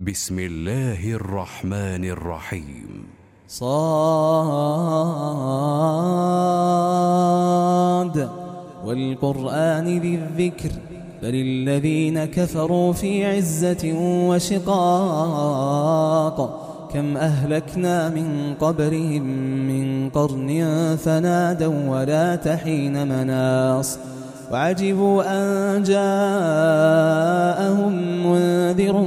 بسم الله الرحمن الرحيم. صاد. والقرآن ذي الذكر بل الذين كفروا في عزة وشقاق. كم أهلكنا من قبرهم من قرن فنادوا ولا تحين مناص. وعجبوا أن جاءهم منذر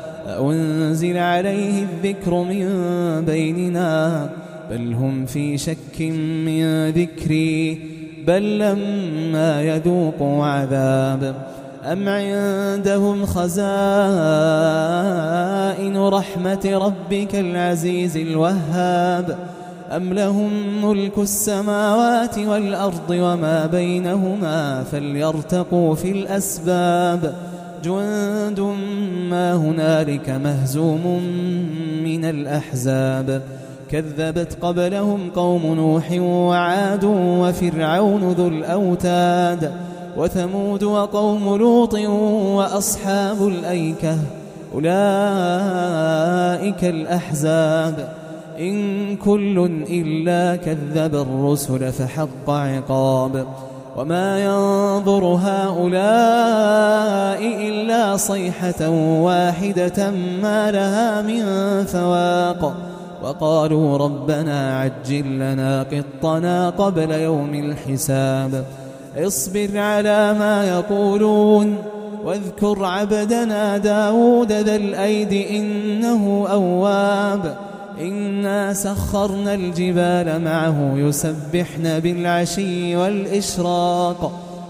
أنزل عليه الذكر من بيننا بل هم في شك من ذكري بل لما يذوقوا عذاب أم عندهم خزائن رحمة ربك العزيز الوهاب أم لهم ملك السماوات والأرض وما بينهما فليرتقوا في الأسباب جند ما هنالك مهزوم من الأحزاب. كذبت قبلهم قوم نوح وعاد وفرعون ذو الأوتاد وثمود وقوم لوط وأصحاب الأيكة. أولئك الأحزاب. إن كل إلا كذب الرسل فحق عقاب. وما ينظر هؤلاء صيحة واحدة ما لها من فواق وقالوا ربنا عجل لنا قطنا قبل يوم الحساب. اصبر على ما يقولون واذكر عبدنا داود ذا الأيد إنه أواب. إنا سخرنا الجبال معه يسبحن بالعشي والإشراق.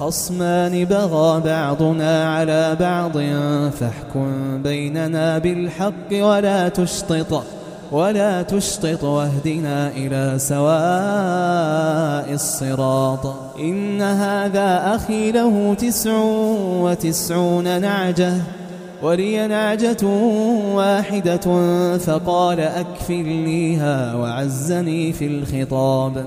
خصمان بغى بعضنا على بعض فاحكم بيننا بالحق ولا تشطط ولا تشطط واهدنا إلى سواء الصراط. إن هذا أخي له تسع وتسعون نعجة ولي نعجة واحدة فقال أكفلنيها وعزني في الخطاب.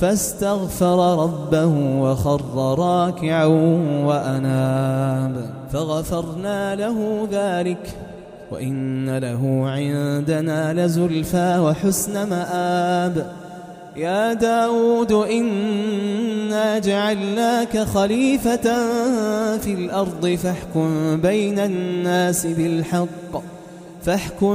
فاستغفر ربه وخر راكعا وأناب. فغفرنا له ذلك وإن له عندنا لزلفى وحسن مآب. يا داود إنا جعلناك خليفة في الأرض فاحكم بين الناس بالحق. فاحكم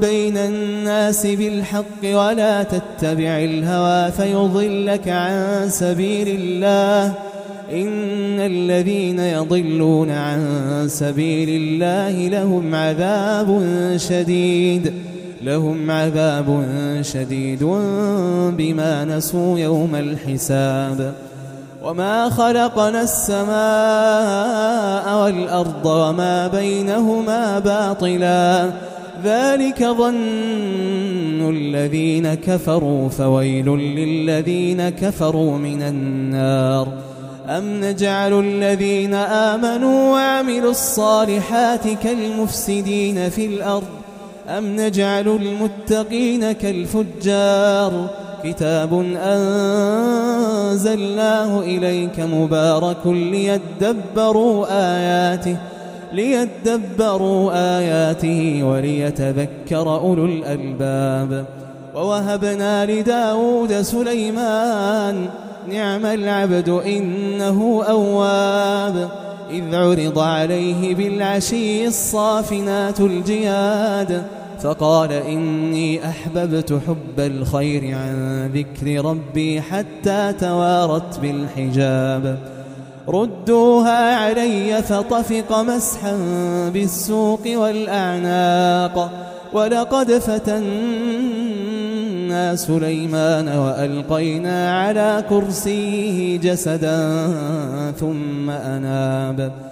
بين الناس بالحق ولا تتبع الهوى فيضلك عن سبيل الله. إن الذين يضلون عن سبيل الله لهم عذاب شديد لهم عذاب شديد بما نسوا يوم الحساب. وما خلقنا السماء والأرض وما بينهما باطلا ذلك ظن الذين كفروا فويل للذين كفروا من النار أم نجعل الذين آمنوا وعملوا الصالحات كالمفسدين في الأرض أم نجعل المتقين كالفجار كتاب أنزلناه إليك مبارك ليدبروا آياته ليدبروا آياته وليتذكر أولو الألباب. ووهبنا لداود سليمان نعم العبد إنه أواب. إذ عرض عليه بالعشي الصافنات الجياد فقال إني أحببت حب الخير عن ذكر ربي حتى توارت بالحجاب. ردوها علي فطفق مسحا بالسوق والأعناق. ولقد فتنا سليمان وألقينا على كرسيه جسدا ثم أناب.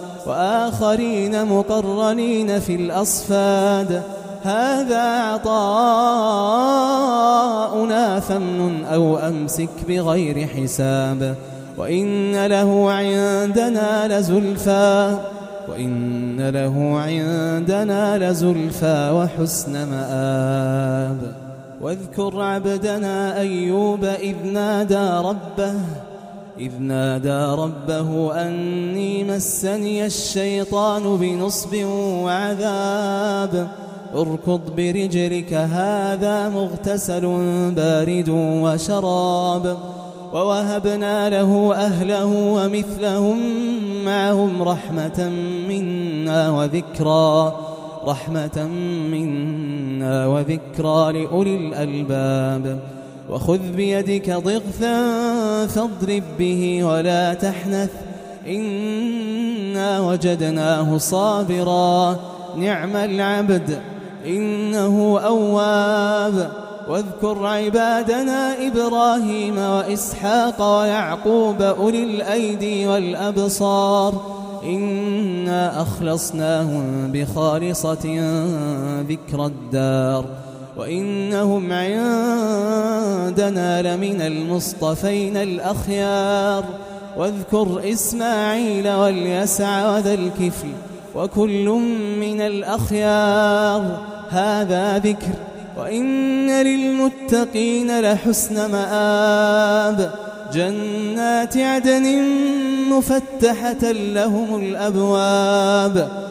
وآخرين مقرنين في الأصفاد. هذا عطاؤنا فمن أو أمسك بغير حساب. وإن له عندنا لزلفى. وإن له عندنا لزلفى وحسن مآب. واذكر عبدنا أيوب إذ نادى ربه إذ نادى ربه أني مسني الشيطان بنصب وعذاب. اركض برجلك هذا مغتسل بارد وشراب. ووهبنا له أهله ومثلهم معهم رحمة منا وذكرى. رحمة منا وذكرى لأولي الألباب. وخذ بيدك ضغثا فاضرب به ولا تحنث. إنا وجدناه صابرا. نعم العبد إنه أواب. واذكر عبادنا إبراهيم وإسحاق ويعقوب أولي الأيدي والأبصار. إنا أخلصناهم بخالصة ذكر الدار. وإنهم عندنا لمن المصطفين الأخيار. واذكر إسماعيل واليسع وذا الكفل وكل من الأخيار. هذا ذكر. وإن للمتقين لحسن مآب. جنات عدن مفتحة لهم الأبواب.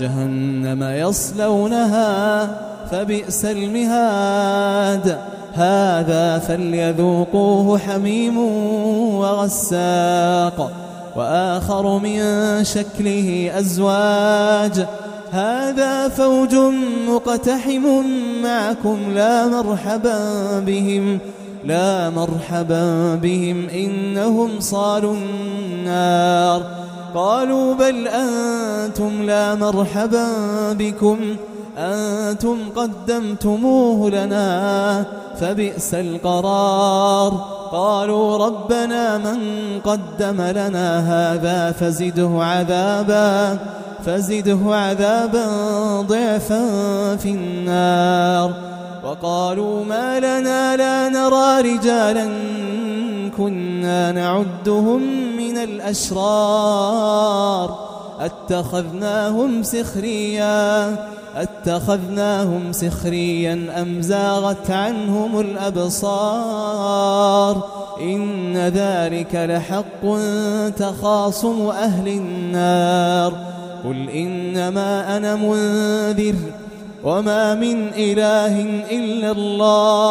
جهنم يصلونها فبئس المهاد. هذا فليذوقوه حميم وغساق وآخر من شكله أزواج. هذا فوج مقتحم معكم لا مرحبا بهم لا مرحبا بهم إنهم صالوا النار. قالوا بل أنتم لا مرحبا بكم. أنتم قدمتموه لنا فبئس القرار. قالوا ربنا من قدم لنا هذا فزده عذابا فزده عذابا ضعفا في النار. وقالوا ما لنا لا نرى رجالا كنا نعدهم من الأشرار. أتخذناهم سخريا. أتخذناهم سخريا أم زاغت عنهم الأبصار؟ إن ذلك لحق تخاصم أهل النار. قل إنما أنا منذر وما من إله إلا الله.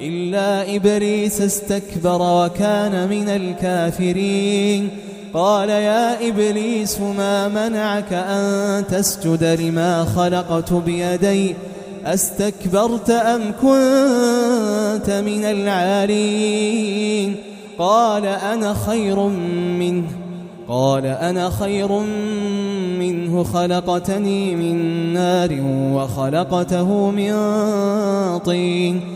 إلا إبليس استكبر وكان من الكافرين. قال يا إبليس ما منعك أن تسجد لما خلقت بيدي؟ أستكبرت أم كنت من العالين؟ قال أنا خير منه. قال أنا خير منه. خلقتني من نار وخلقته من طين.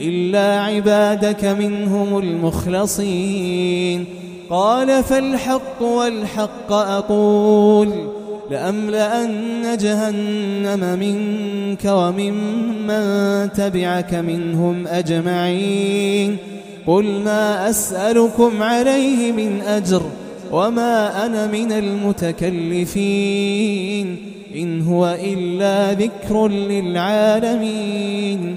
إلا عبادك منهم المخلصين. قال فالحق والحق أقول لأملأن جهنم منك وممن تبعك منهم أجمعين. قل ما أسألكم عليه من أجر وما أنا من المتكلفين. إن هو إلا ذكر للعالمين.